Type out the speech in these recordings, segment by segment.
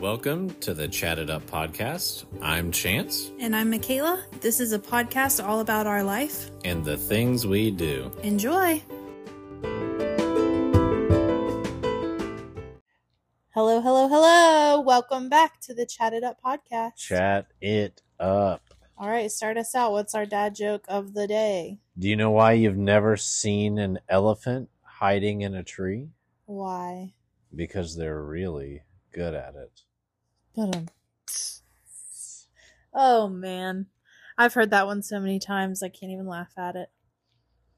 Welcome to the Chatted Up podcast. I'm Chance, And I'm Michaela. This is a podcast all about our life. and the things we do. Enjoy. Hello, hello, hello. Welcome back to the Chatted Up podcast. Chat it up. All right, start us out. What's our dad joke of the day? Do you know why you've never seen an elephant hiding in a tree? Why? Because they're really good at it. Oh man. I've heard that one so many times I can't even laugh at it.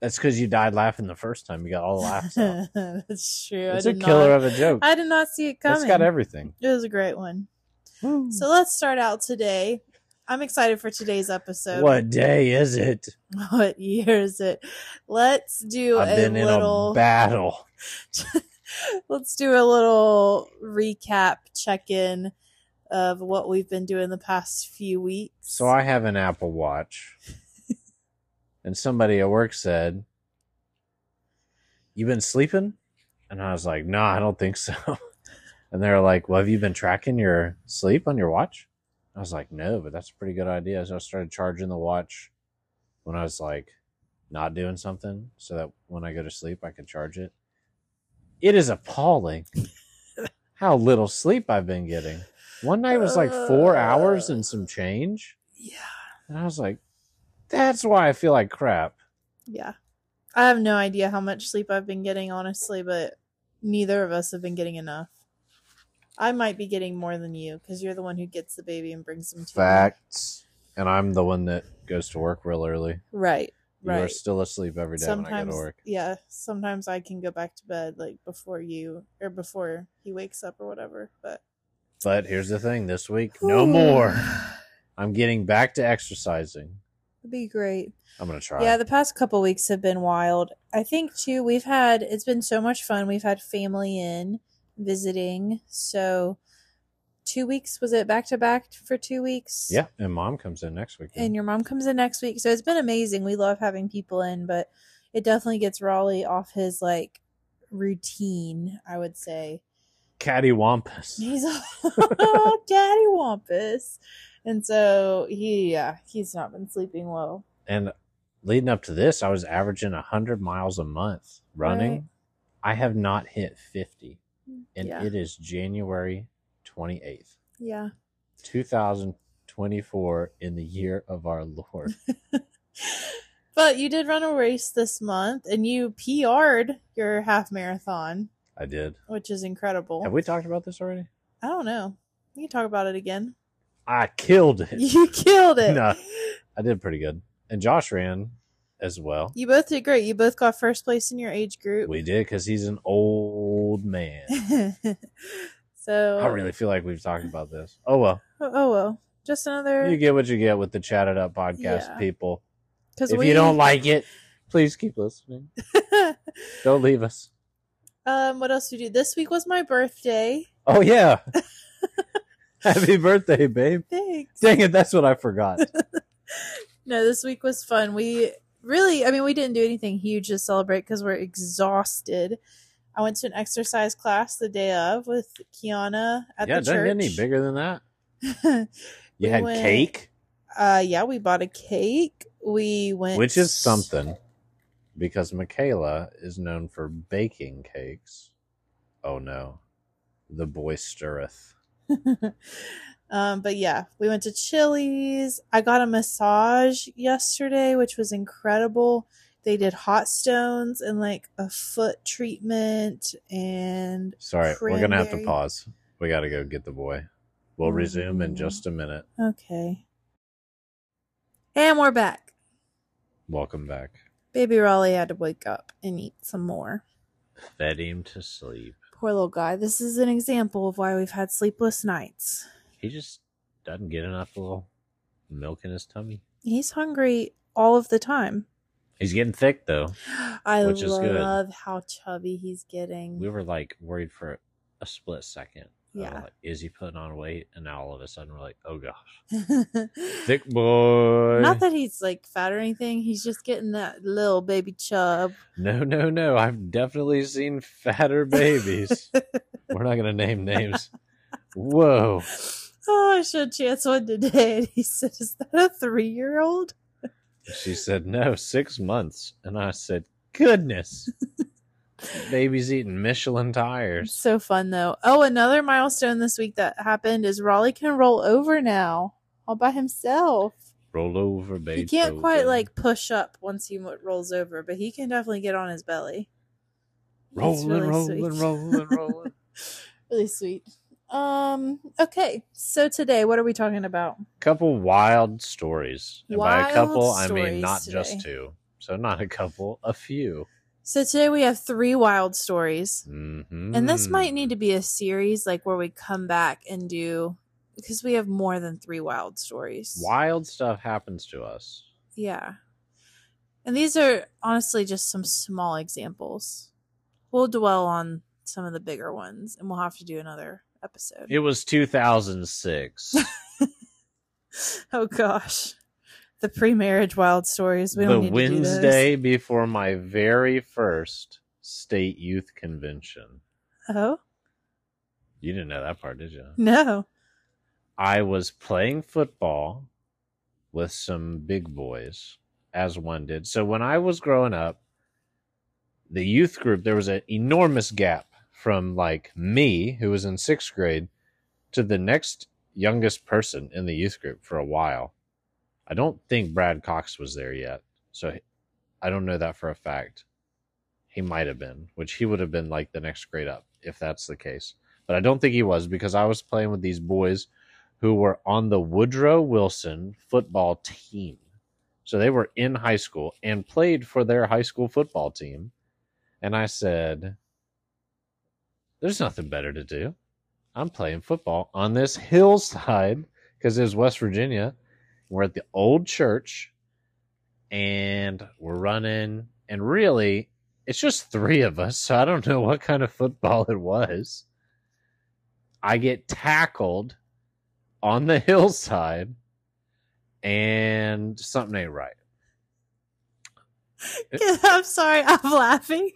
That's because you died laughing the first time. You got all the laughs out. That's true. it's a killer not, of a joke. I did not see it coming. It's got everything. It was a great one. So let's start out today. I'm excited for today's episode. what day is it? What year is it? Let's do I've a in little a battle. let's do a little recap check-in of what we've been doing the past few weeks. So I have an Apple Watch, and somebody at work said, "You've been sleeping?" And I was like, "No, I don't think so." And they're like, "Well, have you been tracking your sleep on your watch?" I was like, "No, but that's a pretty good idea." So I started charging the watch when I was like not doing something, so that when I go to sleep, I can charge it. It is appalling how little sleep I've been getting. One night was like four hours and some change. yeah. And I was like, that's why I feel like crap. Yeah. I have no idea how much sleep I've been getting honestly, but neither of us have been getting enough. I might be getting more than you because you're the one who gets the baby and brings them to me. Facts. And I'm the one that goes to work real early. Right. You are still asleep every day when I go to work. yeah sometimes i can go back to bed like before you or before he wakes up or whatever but But here's the thing this week, no more. I'm getting back to exercising. it'd be great I'm going to try. yeah the past couple weeks have been wild i think too we've had it's been so much fun we've had family in visiting so two weeks was it back to back for two weeks yeah. And mom comes in next week. and your mom comes in next week so it's been amazing we love having people in but it definitely gets raleigh off his like routine i would say Cattywampus. He's a daddy wampus. And so he yeah, he's not been sleeping well. And leading up to this, I was averaging 100 miles a month running. Right. I have not hit 50. And Yeah. it is January 28th. Yeah. 2024 in the year of our Lord. But you did run a race this month and you PR'd your half marathon, I did. which is incredible. Have we talked about this already? I don't know. We can talk about it again. I killed it. You killed it. No. I did pretty good. And Josh ran as well. You both did great. You both got first place in your age group. We did because he's an old man. so I really feel like we've talked about this. Oh well. oh, oh well. Just another You get what you get with the Chatted Up podcast, Yeah. people. because If we you don't like it, please keep listening. Don't leave us. Um what else did we do? This week was my birthday. Oh yeah. Happy birthday, babe. Thanks. Dang it, that's what I forgot. No, this week was fun. We really, I mean, we didn't do anything huge to celebrate because we're exhausted. I went to an exercise class the day of with Kiana at yeah, the church. get any bigger than that. You We had went- cake, uh, yeah, we bought a cake. We went, which is something because Michaela is known for baking cakes. Oh no. The boy stirreth. um, but yeah, we went to Chili's. I got a massage yesterday, which was incredible. They did hot stones and like a foot treatment and Sorry, we're gonna have to pause. We gotta go get the boy. We'll resume in Mm. just a minute. Okay. And we're back. Welcome back. Baby Raleigh had to wake up and eat some more. Fed him to sleep. Poor little guy. This is an example of why we've had sleepless nights. He just doesn't get enough little milk in his tummy. He's hungry all of the time. He's getting thick though. I Which is good. love how chubby he's getting. We were like worried for a split second. Uh, Yeah. like, is he putting on weight? And now all of a sudden we're like, oh gosh, thick boy. Not that he's like fat or anything. He's just getting that little baby chub. No, no, no. I've definitely seen fatter babies. we're not gonna name names, Whoa. Oh, I showed Chance one today, and he said, "Is that a three-year-old?" She said, no, six months. And I said, goodness. Baby's eating Michelin tires. So fun though. Oh, another milestone this week that happened is Raleigh can roll over now, all by himself. Roll over, baby. He can't quite like push up once he rolls over, but he can definitely get on his belly. Rolling, really rolling, sweet. rolling, rolling. really sweet. Um. Okay. So today, what are we talking about? A couple wild stories. And by a Wild couple, I mean not today. just two. So not a couple, a few. So today we have three wild stories, Mm-hmm. and this might need to be a series, like where we come back and do because we have more than three wild stories. Wild stuff happens to us. Yeah. And these are honestly just some small examples. We'll dwell on some of the bigger ones and we'll have to do another episode. It was 2006. oh gosh. The pre-marriage wild stories. We the to do. Wednesday before my very first state youth convention. Oh? You didn't know that part, did you? No. I was playing football with some big boys, as one did. So when I was growing up, the youth group, there was an enormous gap from like me, who was in sixth grade, to the next youngest person in the youth group for a while. I don't think Brad Cox was there yet. So I don't know that for a fact. He might have been, which he would have been like the next grade up, if that's the case. But I don't think he was because I was playing with these boys who were on the Woodrow Wilson football team. So they were in high school and played for their high school football team. And I said, There's nothing better to do. I'm playing football on this hillside because it was West Virginia. We're at the old church and we're running. And really, it's just three of us. So I don't know what kind of football it was. I get tackled on the hillside and something ain't right. I'm sorry, I'm laughing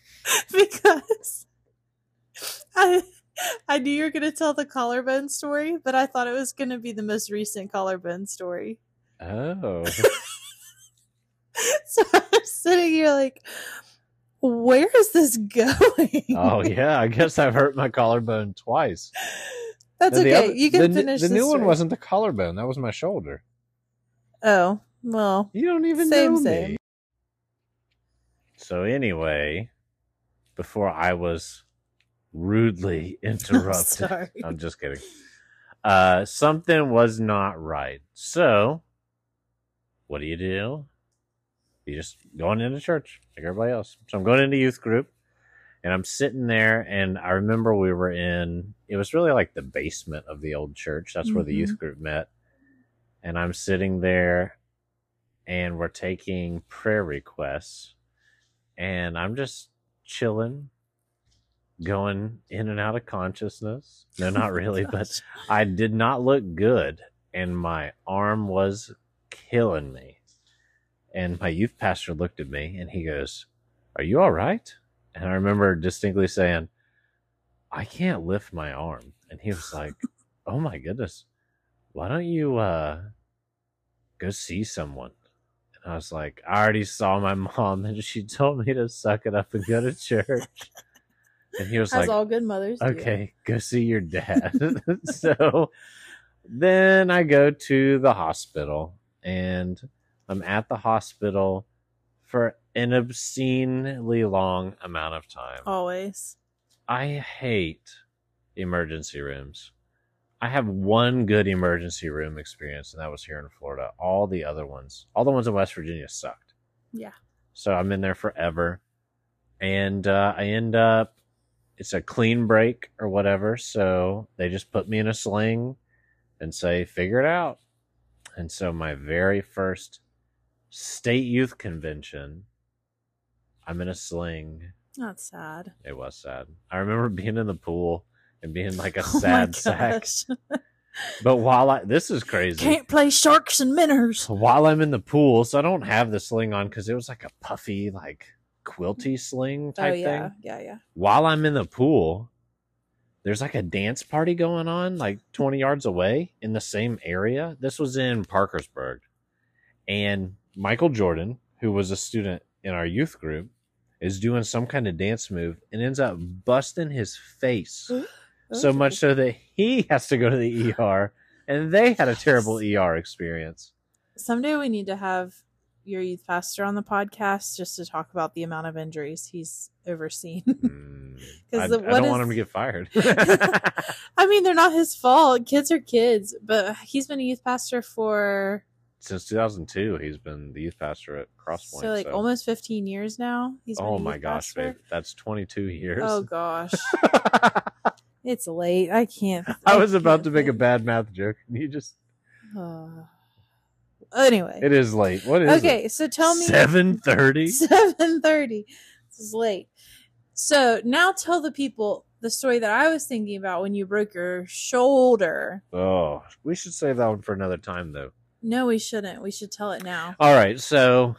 because I I knew you were gonna tell the collarbone story, but I thought it was gonna be the most recent collarbone story. Oh. So I'm sitting here like, where is this going? Oh yeah, I guess I've hurt my collarbone twice. That's okay. other- you can the, finish. The the new one wasn't the collarbone; that was my shoulder. Oh well, You don't even Same, know me. same. So anyway, before I was rudely I'm interrupted, sorry. I'm just kidding. Uh, something was not right. So, what do you do? You just going into church like everybody else. So I'm going into youth group, and I'm sitting there, and I remember we were in. It was really like the basement of the old church. That's where the youth group met, and I'm sitting there, and we're taking prayer requests, and I'm just chilling, going in and out of consciousness. No, not really, but I did not look good, and my arm was killing me. And my youth pastor looked at me and he goes, Are you all right? And I remember distinctly saying, I can't lift my arm. And he was like, Oh my goodness, why don't you uh, go see someone? And I was like, I already saw my mom and she told me to suck it up and go to church. And he was as like, all good mothers do. okay, go see your dad. so then I go to the hospital and I'm at the hospital for an obscenely long amount of time. Always. I hate emergency rooms. I have one good emergency room experience, and that was here in Florida. All the other ones, all the ones in West Virginia sucked. Yeah. So I'm in there forever. And uh, I end up, it's a clean break or whatever. So they just put me in a sling and say, figure it out. And so my very first state youth convention, I'm in a sling. That's sad. It was sad. I remember being in the pool and being like a Oh sad sack. But while I, this is crazy. Can't play sharks and minnows. while I'm in the pool, so I don't have the sling on because it was like a puffy, like quilty sling Oh type yeah, thing. yeah, yeah. Yeah. While I'm in the pool, there's like a dance party going on like 20 yards away in the same area. This was in Parkersburg. And Michael Jordan, who was a student in our youth group, is doing some kind of dance move and ends up busting his face. so much so that he has to go to the ER and they had a terrible ER experience. Someday we need to have your youth pastor on the podcast just to talk about the amount of injuries he's overseen. Because Mm, I, I don't what want him to get fired. I mean, they're not his fault. Kids are kids, but he's been a youth pastor for Since 2002, he's been the youth pastor at Crosspoint. so like almost 15 years now. He's been oh my gosh, pastor. babe, that's 22 years. Oh gosh, it's late. I can't. I was about to make a bad math joke. and You just Uh, anyway, it is late. What is it? okay. So tell me 7:30. seven thirty. This is late. So now tell the people the story that I was thinking about when you broke your shoulder. Oh, we should save that one for another time though. No, we shouldn't. We should tell it now. All right, so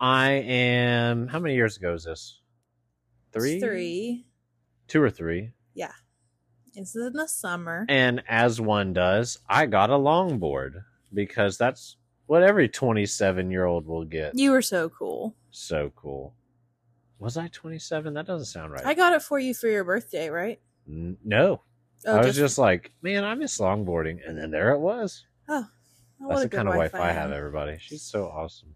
I am how many years ago is this? It's Three? Three. Two or three. Yeah. It's in the summer. And as one does, I got a longboard because that's what every 27 year old will get. You were so cool. So cool. Was I 27? That doesn't sound right. I got it for you for your birthday, right? N- no. Oh, I was just like, man, I miss longboarding. And then there it was. oh, That's the kind of wife I am. have, everybody. She's so awesome.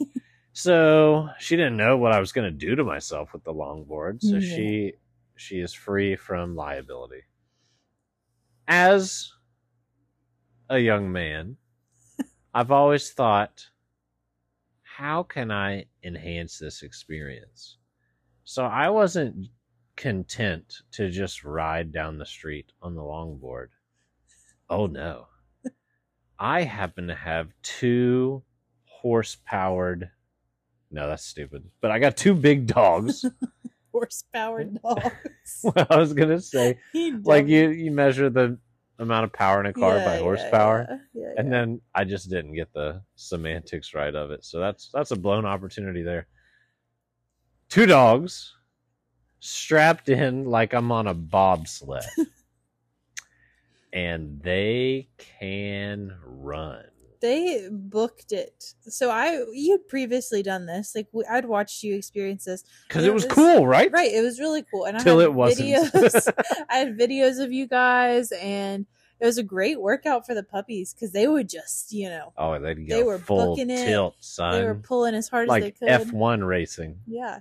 so she didn't know what I was going to do to myself with the longboard. So Yeah. she she is free from liability. As a young man, I've always thought, how can I enhance this experience? So I wasn't content to just ride down the street on the longboard. Oh no. I happen to have two horse powered. No, that's stupid. But I got two big dogs. horse powered dogs. well, I was gonna say, like you, you measure the amount of power in a car Yeah, by horsepower, yeah, yeah, and then I just didn't get the semantics right of it. So that's that's a blown opportunity there. Two dogs strapped in like I'm on a bobsled, and they can run. They booked it. So I you'd previously done this. Like we, I'd watched you experience this. Because It was was- cool, right? Right, it was really cool. And I Till had it wasn't. videos. I had videos of you guys and it was a great workout for the puppies because they would just, you know, Oh, they'd go They were full booking it. tilt, they were pulling as hard as they Like could. F1 racing. Yeah.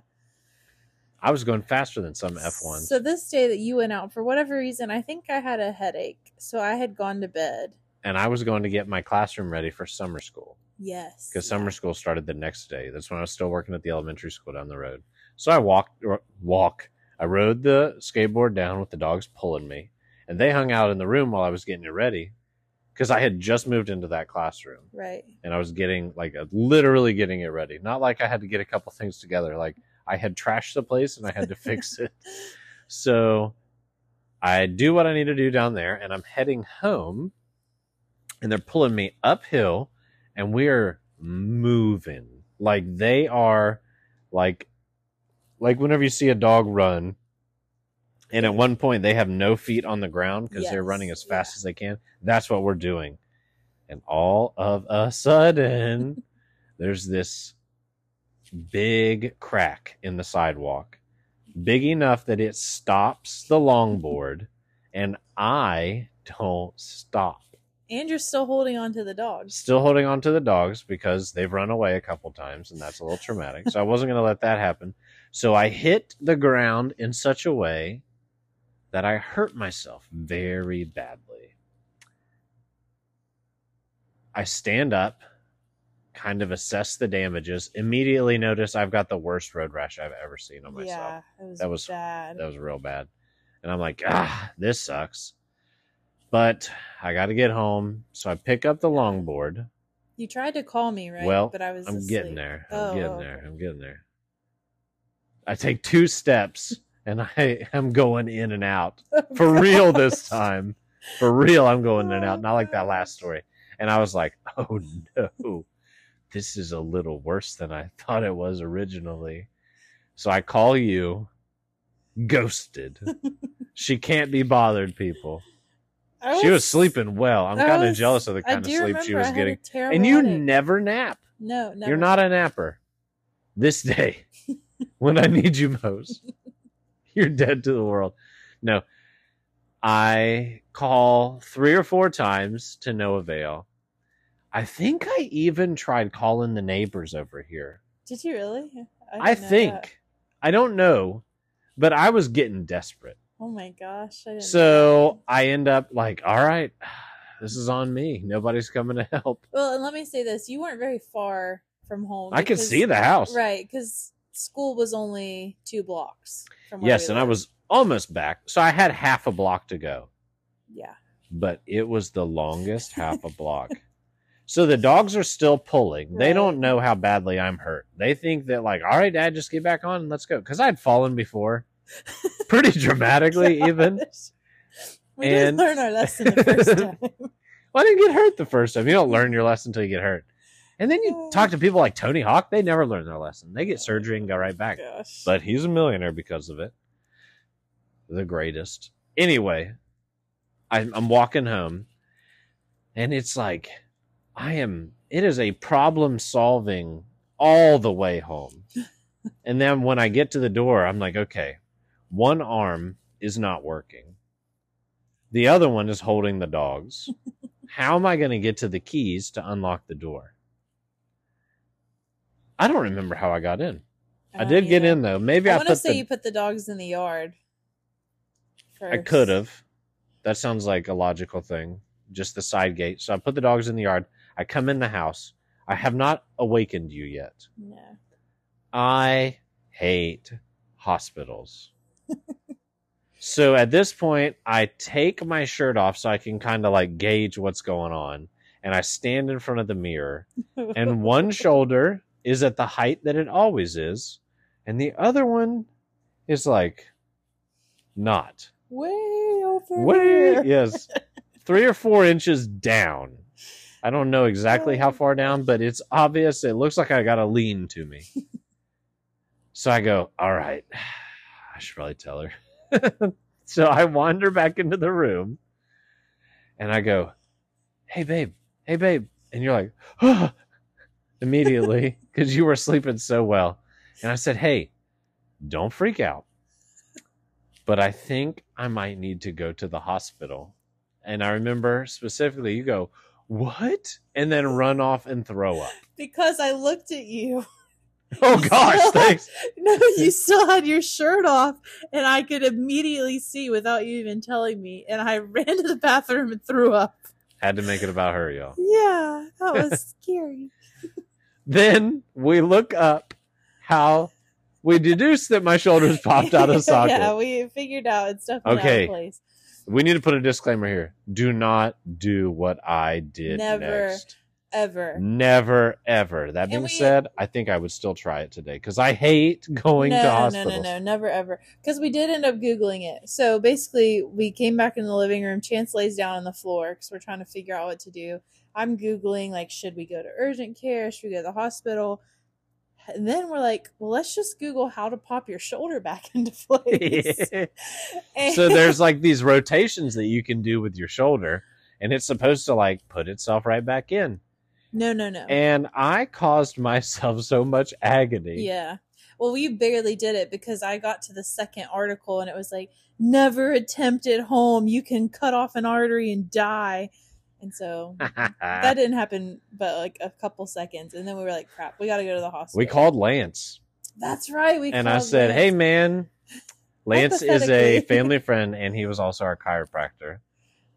I was going faster than some F1s. So this day that you went out, for whatever reason, I think I had a headache. So I had gone to bed. And I was going to get my classroom ready for summer school Yes. because yeah. summer school started the next day. That's when I was still working at the elementary school down the road. So I walked, walk. I rode the skateboard down with the dogs pulling me, and they hung out in the room while I was getting it ready because I had just moved into that classroom Right. and I was getting like literally getting it ready. Not like I had to get a couple things together. Like I had trashed the place and I had to fix it. So I do what I need to do down there and I'm heading home and they're pulling me uphill and we're moving. Like they are like like whenever you see a dog run and at one point they have no feet on the ground because they're running as yeah. fast as they can. That's what we're doing. And all of a sudden, there's this big crack in the sidewalk, big enough that it stops the longboard, and I don't stop. And you're still holding on to the dogs. Still holding on to the dogs because they've run away a couple times, and that's a little traumatic. So I wasn't going to let that happen. So I hit the ground in such a way that I hurt myself very badly. I stand up, kind of assess the damages, immediately notice I've got the worst road rash I've ever seen on myself. Yeah, it was That was- bad. That was real bad. And I'm like, ah, this sucks. But I got to get home. So I pick up the longboard. you tried to call me, right? Well, but I was. I'm asleep. getting there. I'm Oh, getting okay. there. I'm getting there. I take two steps and I am going in and out. Oh, For real this time. For real, I'm going in and out. Oh, Not like that last story. And I was like, oh no, this is a little worse than I thought it was originally. So I call you, ghosted, She can't be bothered, people. I She was sleeping well. I'm kind of jealous of the kind of sleep she I was getting. And you headache. never nap. no, never. You're not a napper. This day, when I need you most, you're dead to the world. No, I call three or four times to no avail. I think I even tried calling the neighbors over here. Did you really? I, didn't think. that. I don't know, but I was getting desperate. Oh my gosh! I So I end up like, all right, this is on me. Nobody's coming to help. Well, and let me say this: you weren't very far from home. I could see the house. right? Because school was only two blocks from Yes, we and I was almost back. So I had half a block to go, Yeah. but it was the longest half a block. So the dogs are still pulling. They don't know how badly I'm hurt. They think that like, all right, dad, just get back on and let's go. Cause I'd fallen before pretty dramatically even. We And- did learn our lesson the first time. Well, I didn't get hurt the first time. You don't learn your lesson until you get hurt. And then you talk to people like Tony Hawk, they never learn their lesson. They get surgery and go right back. Gosh. But he's a millionaire because of it. The greatest. Anyway, I'm, I'm walking home and it's like, I am, it is a problem solving all the way home. and then when I get to the door, I'm like, okay, one arm is not working. The other one is holding the dogs. How am I going to get to the keys to unlock the door? I don't remember how I got in. I don't did get in though. Maybe I, I, want to say the. you put the dogs in the yard. I could have. That sounds like a logical thing. Just the side gate. So I put the dogs in the yard. I come in the house. I have not awakened you yet. No. I hate hospitals. So at this point, I take my shirt off so I can kind of like gauge what's going on. And I stand in front of the mirror, and one shoulder is at the height that it always is, and the other one is like not. way over Way, there. yes, three or four inches down. I don't know exactly how oh, far down, but it's obvious. It looks like I got a lean to me. so I go, all right, I should probably tell her. so I wander back into the room and I go, hey, babe, hey, babe. And you're like, oh, immediately because you were sleeping so well. And I said, hey, don't freak out. But I think I might need to go to the hospital. And I remember specifically, you go, what? And then run off and throw up. Because I looked at you. Oh gosh, thanks. No, you still had your shirt off, and I could immediately see without you even telling me. And I ran to the bathroom and threw up. Had to make it about her, y'all. Yeah, that was scary. Then we look up how we deduce that my shoulders popped out of socket. yeah, we figured out it's definitely out Okay. of place. We need to put a disclaimer here. Do not do what I did Never. next. Ever. Never, ever. That being we- said, I think I would still try it today because I hate going no, to no, hospitals. no, no, never ever. Because we did end up googling it. So basically, we came back in the living room. Chance lays down on the floor because we're trying to figure out what to do. I'm googling like, should we go to urgent care? Should we go to the hospital? And then we're like, well, let's just Google how to pop your shoulder back into place. And- so there's like these rotations that you can do with your shoulder, and it's supposed to like put itself right back in. No, no, no. And I caused myself so much agony. Yeah. Well, we barely did it because I got to the second article and it was like, never attempt at home. You can cut off an artery and die. And so that didn't happen, but like a couple seconds. And then we were like, crap, we got to go to the hospital. we called Lance, That's right. We and I said, "Hey, man, Lance is a family friend, and he was also our chiropractor.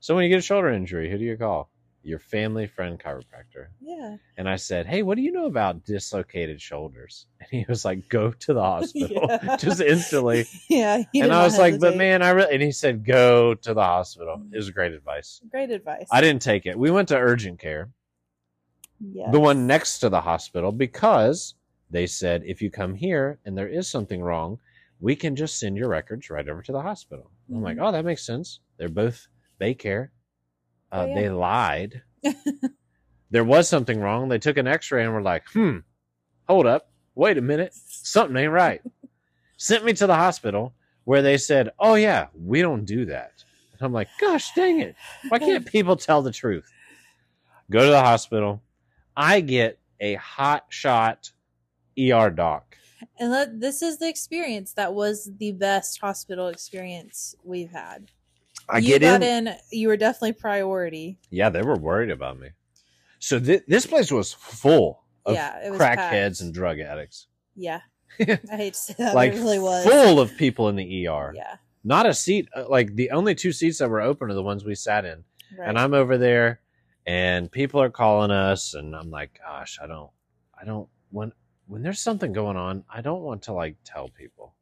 So when you get a shoulder injury, who do you call? Your family friend chiropractor." Yeah. And I said, Hey, what do you know about dislocated shoulders? And he was like, Go to the hospital Yeah. just instantly. Yeah. and I was like, But man, I really, and he said, Go to the hospital. It was great advice. Great advice. I didn't take it. We went to urgent care, Yes. the one next to the hospital, because they said, If you come here and there is something wrong, we can just send your records right over to the hospital. I'm like, Mhm. Oh, that makes sense. They're both Baycare. Uh, Oh, yeah. They lied. there was something wrong. They took an x ray and were like, hmm, hold up. Wait a minute. Something ain't right. Sent me to the hospital where they said, "Oh yeah, we don't do that." And I'm like, "Gosh, dang it! Why can't people tell the truth?" Go to the hospital. I get a hot shot ER doc. And this is the experience that was the best hospital experience we've had. I you get got in. in. You were definitely priority. Yeah, they were worried about me. So thi- this place was full of Yeah, crackheads and drug addicts. Yeah, I hate to say that, like it really was. full of people in the ER. Yeah, Not a seat. uh, Like the only two seats that were open are the ones we sat in. right. And I'm over there, and people are calling us, and I'm like, gosh, I don't, I don't when when there's something going on, I don't want to like tell people.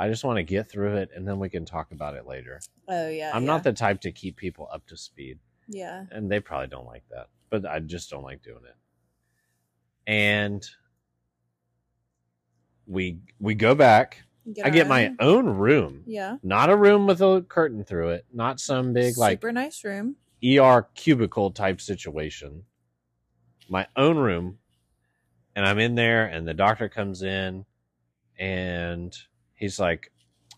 I just want to get through it, and then we can talk about it later. oh yeah, I'm yeah. not the type to keep people up to speed. yeah. and they probably don't like that but i just don't like doing it and we we go back Get i get our my own- own room yeah not a room with a curtain through it not some big like super nice room. er cubicle type situation my own room and i'm in there and the doctor comes in and he's like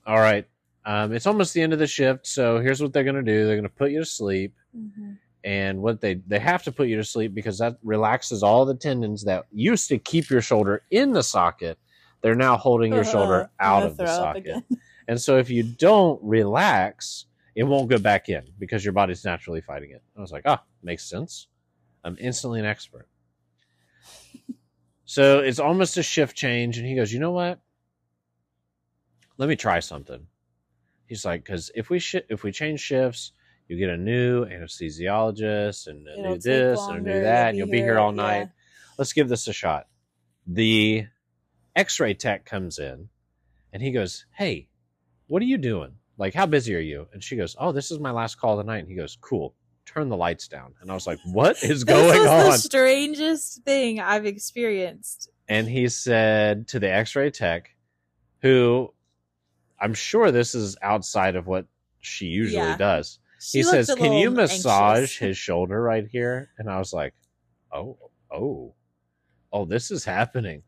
all right um, it's almost the end of the shift so here's what they're going to do. They're going to put you to sleep. Mhm. and what they they have to put you to sleep because that relaxes all the tendons that used to keep your shoulder in the socket. They're now holding your shoulder out of the socket. and so if you don't relax it won't go back in because your body's naturally fighting it. I was like ah makes sense. I'm instantly an expert. So it's almost a shift change and he goes you know what let me try something. He's like because if we sh- if we change shifts you get a new anesthesiologist and a It'll new this and a new that and you'll be here all yeah. night let's give this a shot. The x-ray tech comes in and he goes hey what are you doing? Like how busy are you? And she goes oh this is my last call tonight." and he goes cool turn the lights down. And i was like what is going on the strangest thing I've experienced. and he said to the x-ray tech who i'm sure this is outside of what she usually Yeah. does She he says can you massage anxious. his shoulder right here and i was like oh oh oh this is happening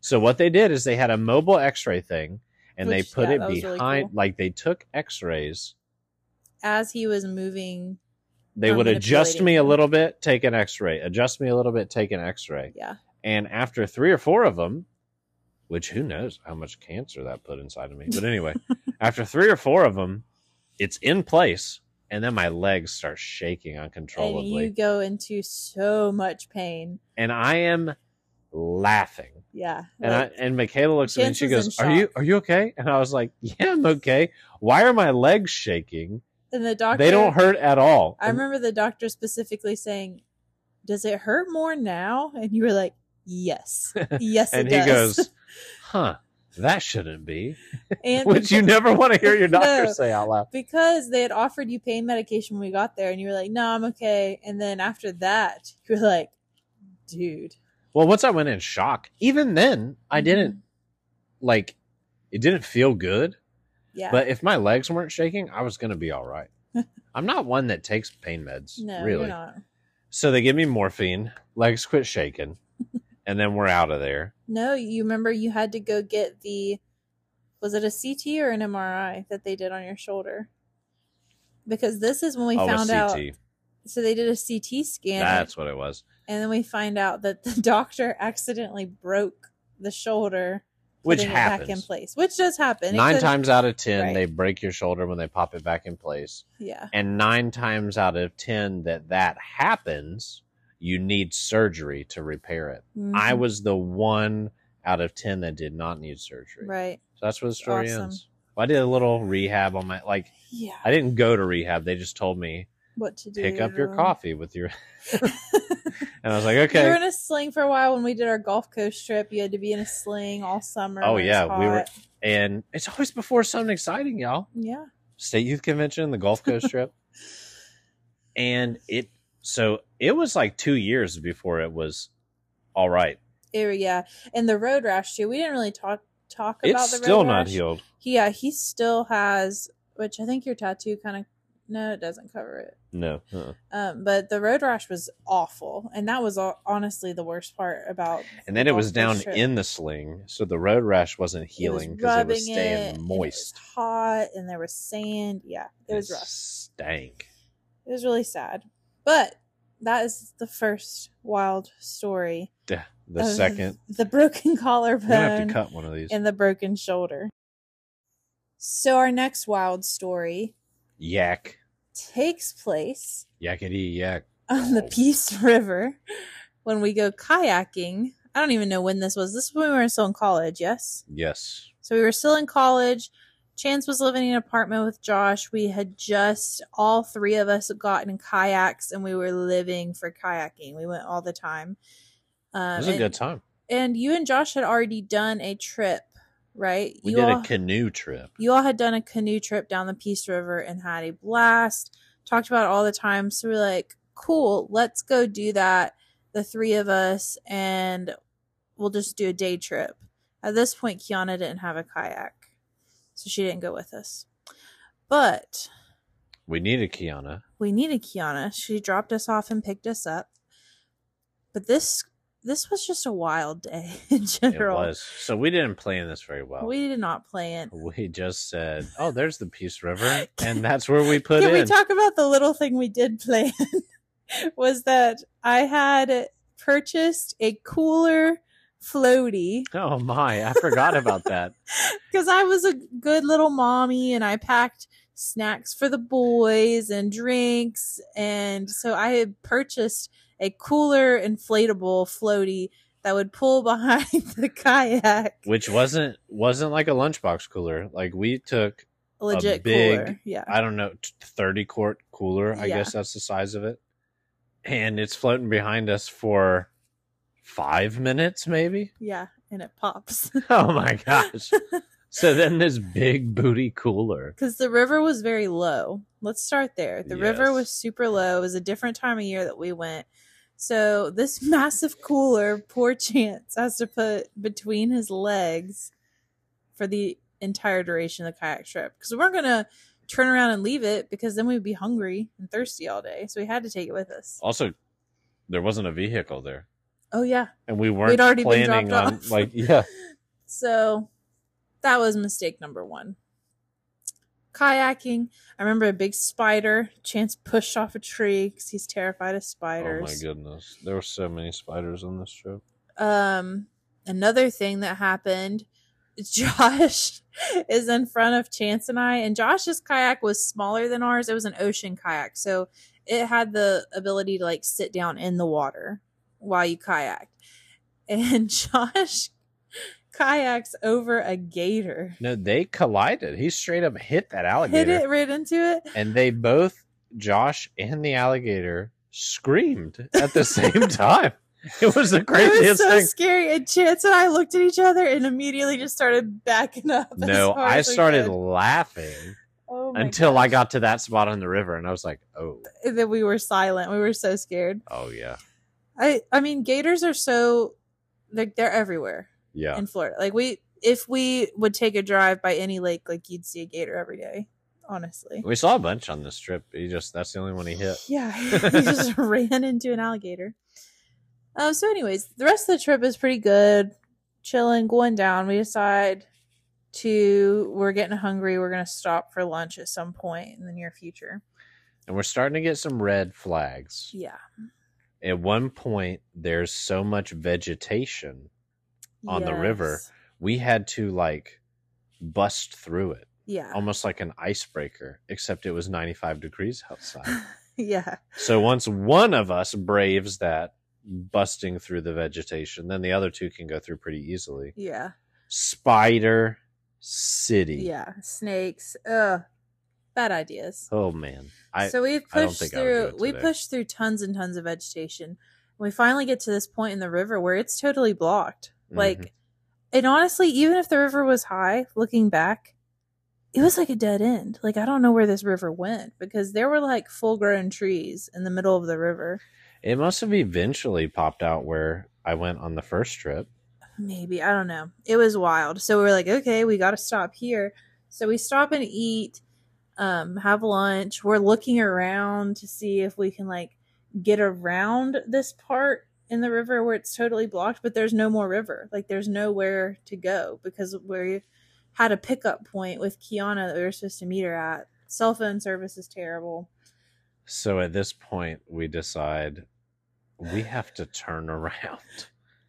so what they did is they had a mobile x-ray thing and Which, they put yeah, it was really behind cool. like they took x-rays as he was moving? they um, would adjust me a little bit take an x-ray adjust me a little bit take an x-ray Yeah, And after three or four of them, which who knows how much cancer that put inside of me. But anyway, after three or four of them, it's in place. And then my legs start shaking uncontrollably. and you go into so much pain. And, I am laughing. Yeah, And like, I and Michaela looks at me and she goes, Are you are you okay? And I was like, Yeah, I'm okay. Why are my legs shaking? and the doctor. They don't hurt at all. I remember the doctor specifically saying, "Does it hurt more now?" And you were like, "Yes, yes." and he does. goes, Huh, that shouldn't be. and Which you never want to hear your doctor No. say out loud. because they had offered you pain medication when we got there, and you were like, "No, I'm okay." And then after that, you were like, "Dude, Well, once I went in shock, even then I Mm-hmm. didn't like it didn't feel good. yeah." But if my legs weren't shaking, I was gonna be all right. I'm not one that takes pain meds, no, really. you're not. So they give me morphine, legs quit shaking, and then we're out of there. No, you remember you had to go get the. Was it a CT or an MRI that they did on your shoulder? Because this is when we oh, found a out. So they did a CT scan. That's what it was. and then we find out that the doctor accidentally broke the shoulder Which putting it back in happens. place which does happen Nine times out of ten, Right. they break your shoulder when they pop it back in place. yeah And nine times out of ten that that happens, you need surgery to repair it. I Mhm. was the one out of 10 that did not need surgery. right So that's where the story Awesome. ends. I did a little rehab on my, like, yeah I didn't go to rehab. They just told me, what to do pick up your coffee with your. and I was like, okay. you were in a sling for a while when we did our Gulf Coast trip. You had to be in a sling all summer. Oh, when it was yeah. We were, and it's always before something exciting, y'all. Yeah. State Youth Convention, the Gulf Coast trip. And it, so it was like two years before it was all right. It- yeah. And the road rash too. We didn't really talk talk about It's the still road not rash. healed. Yeah, he still has, which I think your tattoo kind of No, it doesn't cover it. No. uh-uh. Um, but the road rash was awful, and that was all, honestly the worst part about. And then it was down trip. in the sling, so the road rash wasn't healing because it was staying and moist. It was hot, and there was sand. Yeah, it was rough. Stank. It was really sad, but that is the first wild story. The, the second, the broken collarbone. gonna have to cut one of these. and the broken shoulder. So our next wild story Yak, takes place yakety yak. on the. Peace River when we go kayaking. I don't even know when this was. This was when we were still in college, yes? Yes. So we were still in college. Chance was living in an apartment with Josh. We had just, all three of us, gotten kayaks and we were living for kayaking. We went all the time. It Um, was a and, good time. and you and Josh had already done a trip, right? We you did all, a canoe trip. you all had done a canoe trip down the Peace River and had a blast. Talked about it all the time. So we're like, cool, let's go do that. The three of us, and we'll just do a day trip. At this point, Kiana didn't have a kayak, so she didn't go with us. But We needed Kiana. we needed Kiana. She dropped us off and picked us up. But this this was just a wild day in general. It was. So we didn't plan this very well. We did not plan. We just said, "Oh, there's the Peace River," and that's where we put it. Can we talk about the little thing we did plan? was that I had purchased a cooler floaty oh my, I forgot about that. because I was a good little mommy and I packed snacks for the boys and drinks. And so I had purchased a cooler inflatable floaty that would pull behind the kayak. Which wasn't wasn't like a lunchbox cooler. Like we took, Legit big- cooler. Yeah. I don't know, thirty quart cooler. I Yeah. guess that's the size of it, and it's floating behind us for five minutes, maybe. Yeah. And it pops. Oh my gosh! so then this big booty cooler. because the river was very low. Let's start there. The river was super low. It was a different time of year that we went. So this massive cooler, poor Chance has to put between his legs for the entire duration of the kayak trip because we weren't gonna turn around and leave it because then we'd be hungry and thirsty all day. So we had to take it with us. Also, there wasn't a vehicle there, Oh yeah, and we weren't we'd already been planning dropped on off. like yeah. So that was mistake number one. Kayaking. I remember a big spider. Chance pushed off a tree because he's terrified of spiders. Oh my goodness, there were so many spiders on this trip. Um, another thing that happened. Josh is in front of Chance and I, and Josh's kayak was smaller than ours. It was an ocean kayak, so it had the ability to like sit down in the water while you kayaked. And Josh kayaks over a gator. No, they collided. He straight up hit that alligator. hit it right into it. and they both, Josh and the alligator, screamed at the same time. It was the It craziest was so thing. scary. And Chance and I looked at each other and immediately just started backing up. No, I started laughing Oh until I got to that spot on the river, and I was like, "Oh, And then we were silent. We were so scared. oh yeah, I I mean, gators are so like they're everywhere yeah." in Florida. Like we, if we would take a drive by any lake, like you'd see a gator every day. Honestly, We saw a bunch on this trip. He just that's the only one he hit. yeah, he just ran into an alligator. Um. So, anyways, the rest of the trip is pretty good. Chilling, going down. We decide to we're getting hungry. We're gonna stop for lunch at some point in the near future. And we're starting to get some red flags. Yeah. At one point, there's so much vegetation, On the river. We had to like bust through it, Yeah. almost like an icebreaker, except it was 95 degrees outside. yeah. so once one of us braves that busting through the vegetation, then the other two can go through pretty easily. Yeah. Spider City. Yeah. Snakes. Ugh. Bad ideas. Oh man. I so we've I don't pushed think I would through we pushed through tons and tons of vegetation. We finally get to this point in the river where it's totally blocked. Mhm. Like and honestly, even if the river was high, looking back, it was like a dead end. Like I don't know where this river went because there were like full grown trees in the middle of the river. it must have eventually popped out where I went on the first trip. Maybe, I don't know. It was wild. So we are like, okay, we got to stop here. So we stop and eat. Um, have lunch. We're looking around to see if we can like get around this part in the river where it's totally blocked, but there's no more river. Like there's nowhere to go because we had a pickup point with Kiana that we were supposed to meet her at. Cell phone service is terrible. So at this point, we decide we have to turn around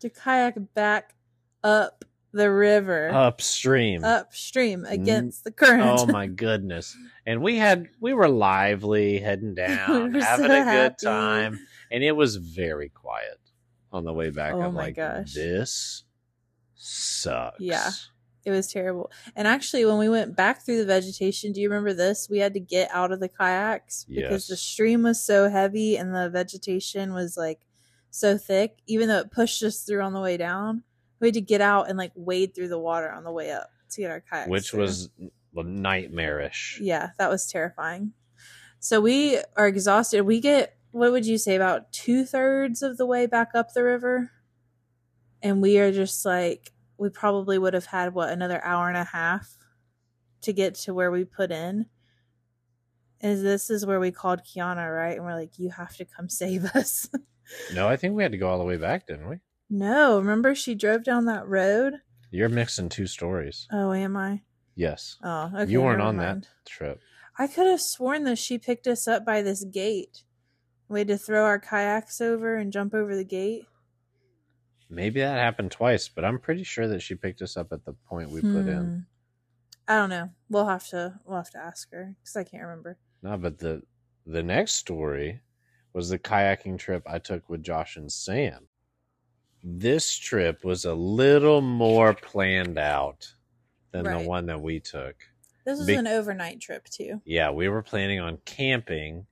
To kayak back up the river. upstream. upstream mm. against the current. Oh my goodness. And we had we were lively heading down, We having so a good time. And it was very quiet on the way back. Oh I'm my like, gosh. this sucks. Yeah. It was terrible. And actually, when we went back through the vegetation, do you remember this? We had to get out of the kayaks because the stream was so heavy and the vegetation was like so thick. Even though it pushed us through on the way down, we had to get out and like wade through the water on the way up to get our kayaks. Which through. was nightmarish. yeah, that was terrifying. So we are exhausted. We get what would you say about two thirds of the way back up the river, and we are just like we probably would have had what another hour and a half to get to where we put in. Is this is where we called Kiana, right? And we're like, you have to come save us. No, I think we had to go all the way back, didn't we? No, remember she drove down that road. You're mixing two stories. Oh, am I? Yes. Oh, okay. you weren't on mind. that trip. I could have sworn that she picked us up by this gate. We had to throw our kayaks over and jump over the gate. Maybe that happened twice, but I'm pretty sure that she picked us up at the point we put in. Hmm. I don't know. We'll have to we'll have to ask her because I can't remember. No, but the the next story was the kayaking trip I took with Josh and Sam. This trip was a little more planned out than Right. the one that we took. This was Big- an overnight trip too. Yeah, we were planning on camping.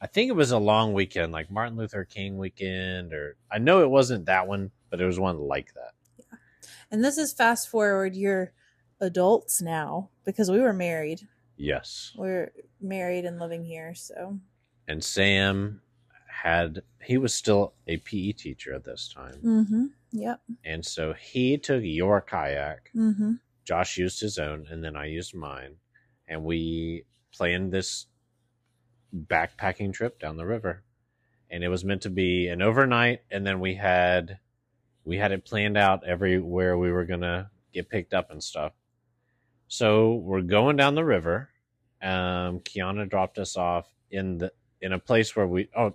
I think it was a long weekend, like Martin Luther King weekend, or I know it wasn't that one, but it was one like that. Yeah. And this is fast forward. You're adults now because we were married. Yes. We're married and living here. So And Sam had, he was still a PE teacher at this time. mm-hmm. Yep. And so he took your kayak Mm-hmm. Josh used his own, and then I used mine, and we planned this backpacking trip down the river. And it was meant to be an overnight, and then we had we had it planned out everywhere we were gonna get picked up and stuff. So we're going down the river. Um, Kiana dropped us off in the in a place where we oh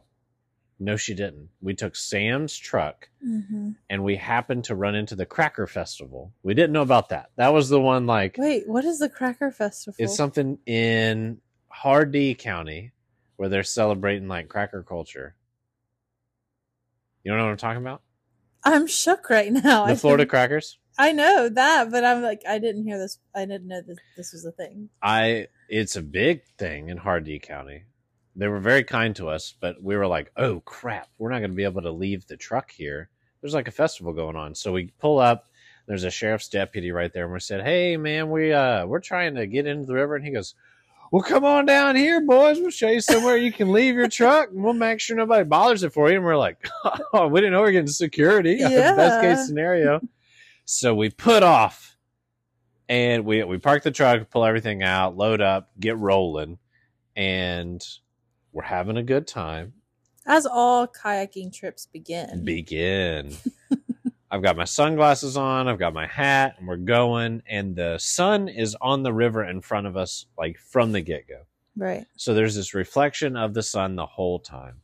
no she didn't. We took Sam's truck Mm-hmm. and we happened to run into the Cracker Festival. We didn't know about that. That was the one like Wait, what is the Cracker Festival? it's something in Hardee County where they're celebrating like cracker culture. You don't know what I'm talking about? I'm shook right now. the I Florida think- crackers? I know that, but I'm like, I didn't hear this. I didn't know that this was a thing. I it's a big thing in Hardee County. They were very kind to us, but we were like, "Oh crap, we're not going to be able to leave the truck here." There's like a festival going on, so we pull up. There's a sheriff's deputy right there, and we said, "Hey, man, we uh we're trying to get into the river," and he goes, "Well, come on down here, boys. We'll show you somewhere you can leave your truck, and we'll make sure nobody bothers it for you." And we're like, "Oh, we didn't know we were getting security. Yeah. Best case scenario." so we put off and we we park the truck, pull everything out, load up, get rolling, and we're having a good time. As all kayaking trips begin. Begin. I've got my sunglasses on, I've got my hat, and we're going, and the sun is on the river in front of us, like from the get go. right. So there's this reflection of the sun the whole time.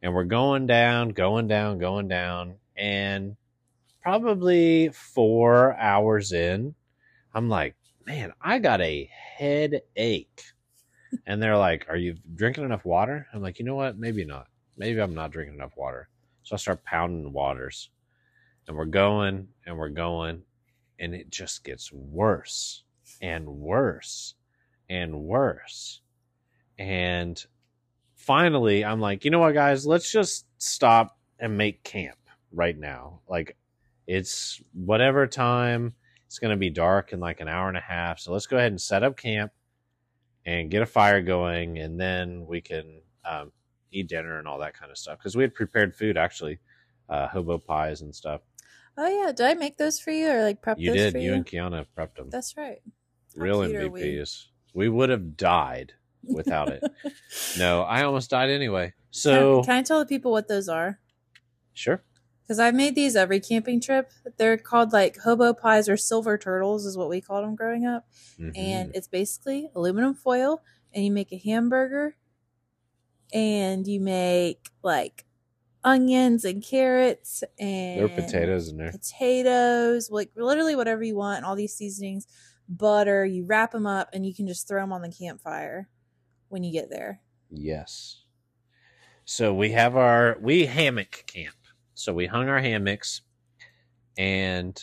And we're going down, going down, going down. And probably four hours in, I'm like, man, I got a headache. And they're like, Are you drinking enough water? I'm like, You know what? Maybe not. Maybe I'm not drinking enough water. So I start pounding waters. And we're going and we're going. And it just gets worse and worse and worse. And finally, I'm like, you know what, guys, let's just stop and make camp right now. Like, it's whatever time. It's going to be dark in like an hour and a half. So let's go ahead and set up camp and get a fire going. And then we can um, eat dinner and all that kind of stuff. Because we had prepared food, actually, uh, hobo pies and stuff. Oh yeah, did I make those for you or like prep You those did. for You you? and Kiana prepped them. That's right. How Real are we? MVPs. We would have died without it. no, I almost died anyway. So can, can I tell the people what those are? sure. Because I've made these every camping trip. They're called like hobo pies or silver turtles, is what we called them growing up. Mhm. And it's basically aluminum foil, and you make a hamburger, and you make like onions and carrots and there are potatoes in there. potatoes, like literally whatever you want, all these seasonings, butter. You wrap them up, and you can just throw them on the campfire when you get there. Yes. So we have our we hammock camp. So we hung our hammocks and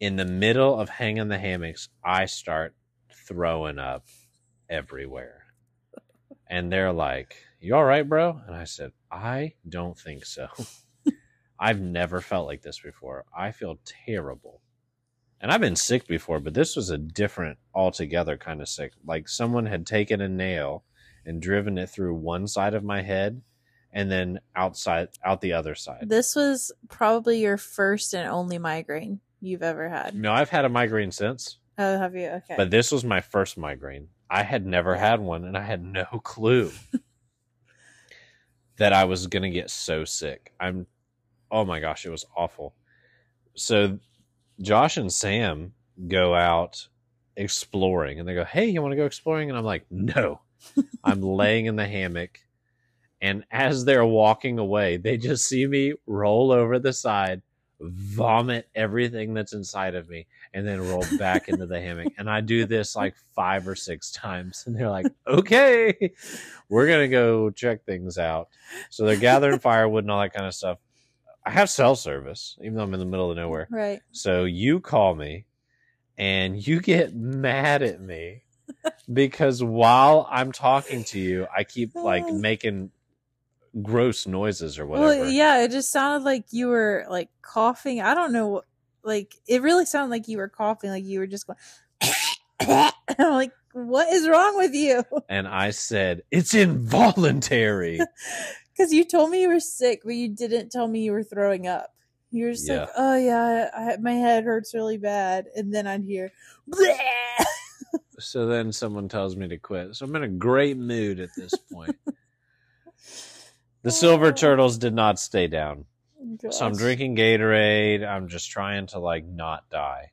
in the middle of hanging the hammocks, I start throwing up everywhere. And they're like, "You all right, bro?" And I said, "I don't think so. I've never felt like this before. I feel terrible." And I've been sick before, but this was a different altogether kind of sick. Like someone had taken a nail and driven it through one side of my head and then outside out the other side. This was probably your first and only migraine you've ever had. No, I've had a migraine since, Oh, have you? Okay. but this was my first migraine. I had never had one and I had no clue that I was going to get so sick. I'm oh my gosh, it was awful. So Josh and Sam go out exploring and they go, "Hey, you want to go exploring?" And I'm like, "No." I'm laying in the hammock and as they're walking away, they just see me roll over the side, vomit everything that's inside of me and then roll back into the hammock. And I do this like five or six times. And they're like, okay, we're going to go check things out. So they're gathering firewood and all that kind of stuff. I have cell service, even though I'm in the middle of nowhere. right. So you call me and you get mad at me because while I'm talking to you, I keep like oh. making gross noises or whatever. Well, yeah, it just sounded like you were like coughing. I don't know. what- Like it really sounded like you were coughing, like you were just going. I'm like, what is wrong with you? And I said, it's involuntary. Because you told me you were sick, but you didn't tell me you were throwing up. You were just like, oh yeah, I, my head hurts really bad, and then I'd hear. "Bleh." so then someone tells me to quit. So I'm in a great mood at this point. The silver turtles did not stay down. So I'm drinking Gatorade. I'm just trying to like not die.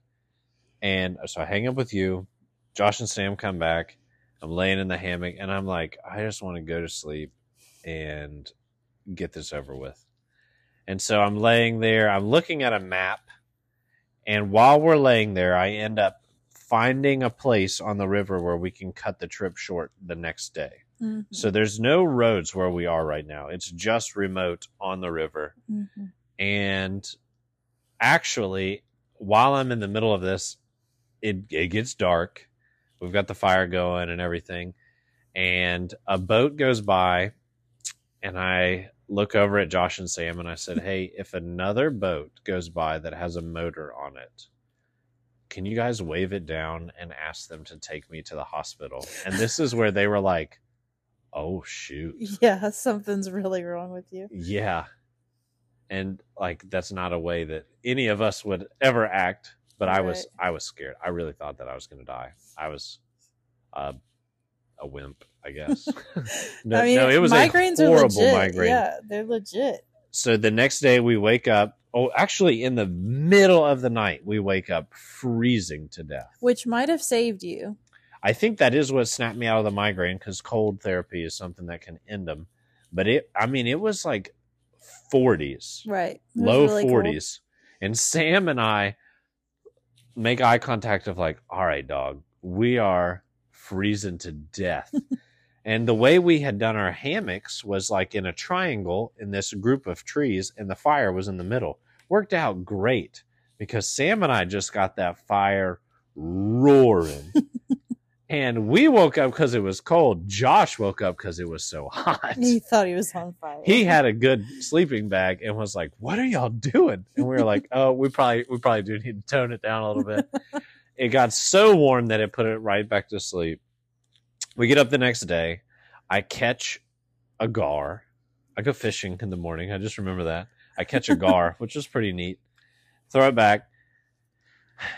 And uh, so I hang up with you. Josh and Sam come back. I'm laying in the hammock and I'm like, I just want to go to sleep and get this over with. And so I'm laying there. I'm looking at a map. And while we're laying there, I end up finding a place on the river where we can cut the trip short the next day. Mhm, So there's no roads where we are right now. It's just remote on the river. mhm. And actually, while I'm in the middle of this, it it gets dark. We've got the fire going and everything. And a boat goes by and I look over at Josh and Sam and I said, "Hey, if another boat goes by that has a motor on it, can you guys wave it down and ask them to take me to the hospital?" And this is where they were like, "Oh shoot." Yeah, something's really wrong with you. Yeah. And like that's not a way that any of us would ever act, but I was I was scared. I really thought that I was going to die. I was uh, a wimp, I guess. no, I mean, no, it was migraines a horrible are legit. migraine. Yeah, they're legit. So the next day we wake up, oh actually in the middle of the night we wake up freezing to death. Which might have saved you. I think that is what snapped me out of the migraine because cold therapy is something that can end them. But it, I mean, it was like 40s, Right. Low really cool. 40s. And Sam and I make eye contact of like, all right, dog, we are freezing to death. and the way we had done our hammocks was like in a triangle in this group of trees, and the fire was in the middle. Worked out great because Sam and I just got that fire roaring. and we woke up because it was cold. Josh woke up because it was so hot. He thought he was on fire. He had a good sleeping bag and was like, "What are y'all doing?" And we were like, "Oh, we probably we probably do need to tone it down a little bit." it got so warm that it put it right back to sleep. We get up the next day. I catch a gar. I go fishing in the morning. I just remember that. I catch a gar, which was pretty neat. Throw it back.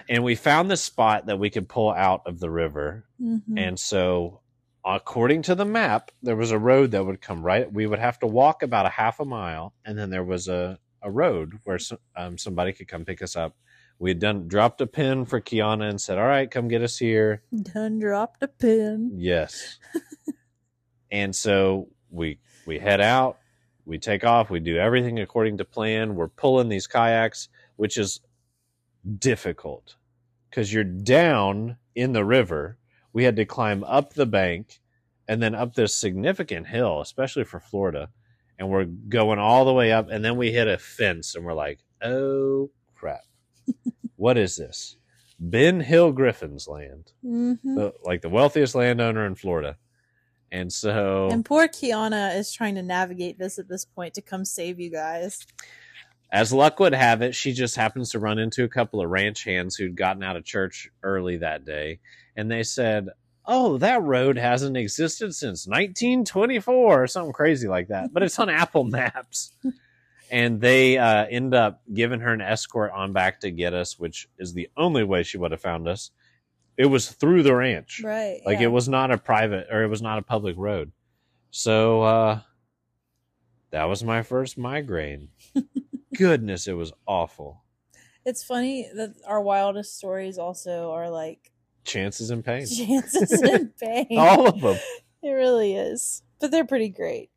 And we found the spot that we could pull out of the river. Mhm. And so, according to the map, there was a road that would come right. We would have to walk about a half a mile, and then there was a, a road where um, somebody could come pick us up. We had done dropped a pin for Kiana and said, "All right, come get us here." Done dropped a pin. Yes. and so we we head out, we take off, we do everything according to plan. We're pulling these kayaks, which is difficult because you're down in the river. We had to climb up the bank and then up this significant hill, especially for Florida. And we're going all the way up, and then we hit a fence, and we're like, "Oh crap! what is this? Ben Hill Griffin's land." hmm the, like the wealthiest landowner in Florida. And so And poor Kiana is trying to navigate this at this point to come save you guys. As luck would have it, she just happens to run into a couple of ranch hands who'd gotten out of church early that day. And they said, Oh, that road hasn't existed since 1924 or something crazy like that. But it's on Apple Maps. And they uh, end up giving her an escort on back to get us, which is the only way she would have found us. It was through the ranch. Right. Like yeah. it was not a private or it was not a public road. So uh that was my first migraine. Goodness, it was awful. It's funny that our wildest stories also are like Chances and pain. chances and pain. All of them. It really is, but they're pretty great.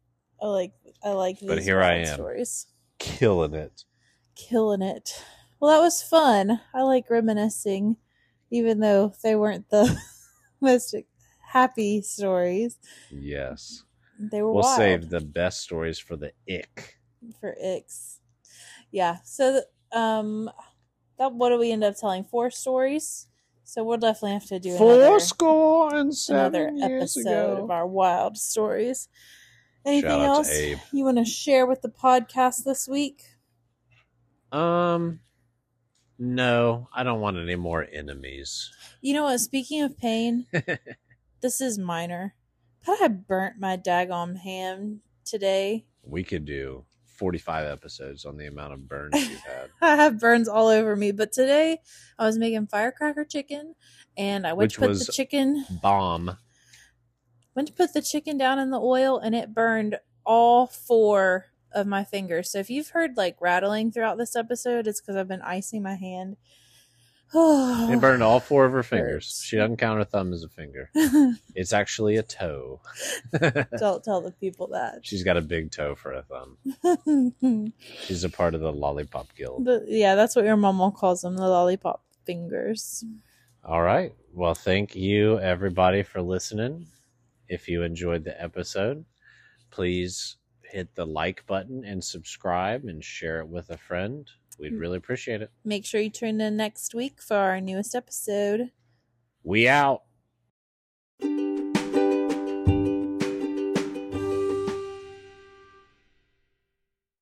I like I like these But here I am. stories. Killing it. Killing it. Well, that was fun. I like reminiscing, even though they weren't the most happy stories. Yes. They were We'll wild save the best stories for the ick. for Ix. Yeah. So, um, that what do we end up telling? Four stories. So we'll definitely have to do Four another, score and another seven years episode of our wild stories. Anything Shout else you want to share with the podcast this week? Um no, I don't want any more enemies. You know what? Speaking of pain, this is minor, but I burnt my daggone ham today. We could do 45 episodes on the amount of burns you've had. I have burns all over me, but today I was making firecracker chicken, and I went Which to put the chicken Bomb. went to put the chicken down in the oil, and it burned all four of my fingers. So if you've heard like rattling throughout this episode, it's because I've been icing my hand. It burned all four of her fingers. She doesn't count her thumb as a finger. It's actually a toe. Don't tell the people that. She's got a big toe for a thumb. She's a part of the Lollipop Guild. But yeah, that's what your mama calls them, the lollipop fingers. All right. Well, thank you, everybody, for listening. If you enjoyed the episode, please hit the like button and subscribe and share it with a friend. We'd mm. really appreciate it. Make sure you tune in next week for our newest episode. We out.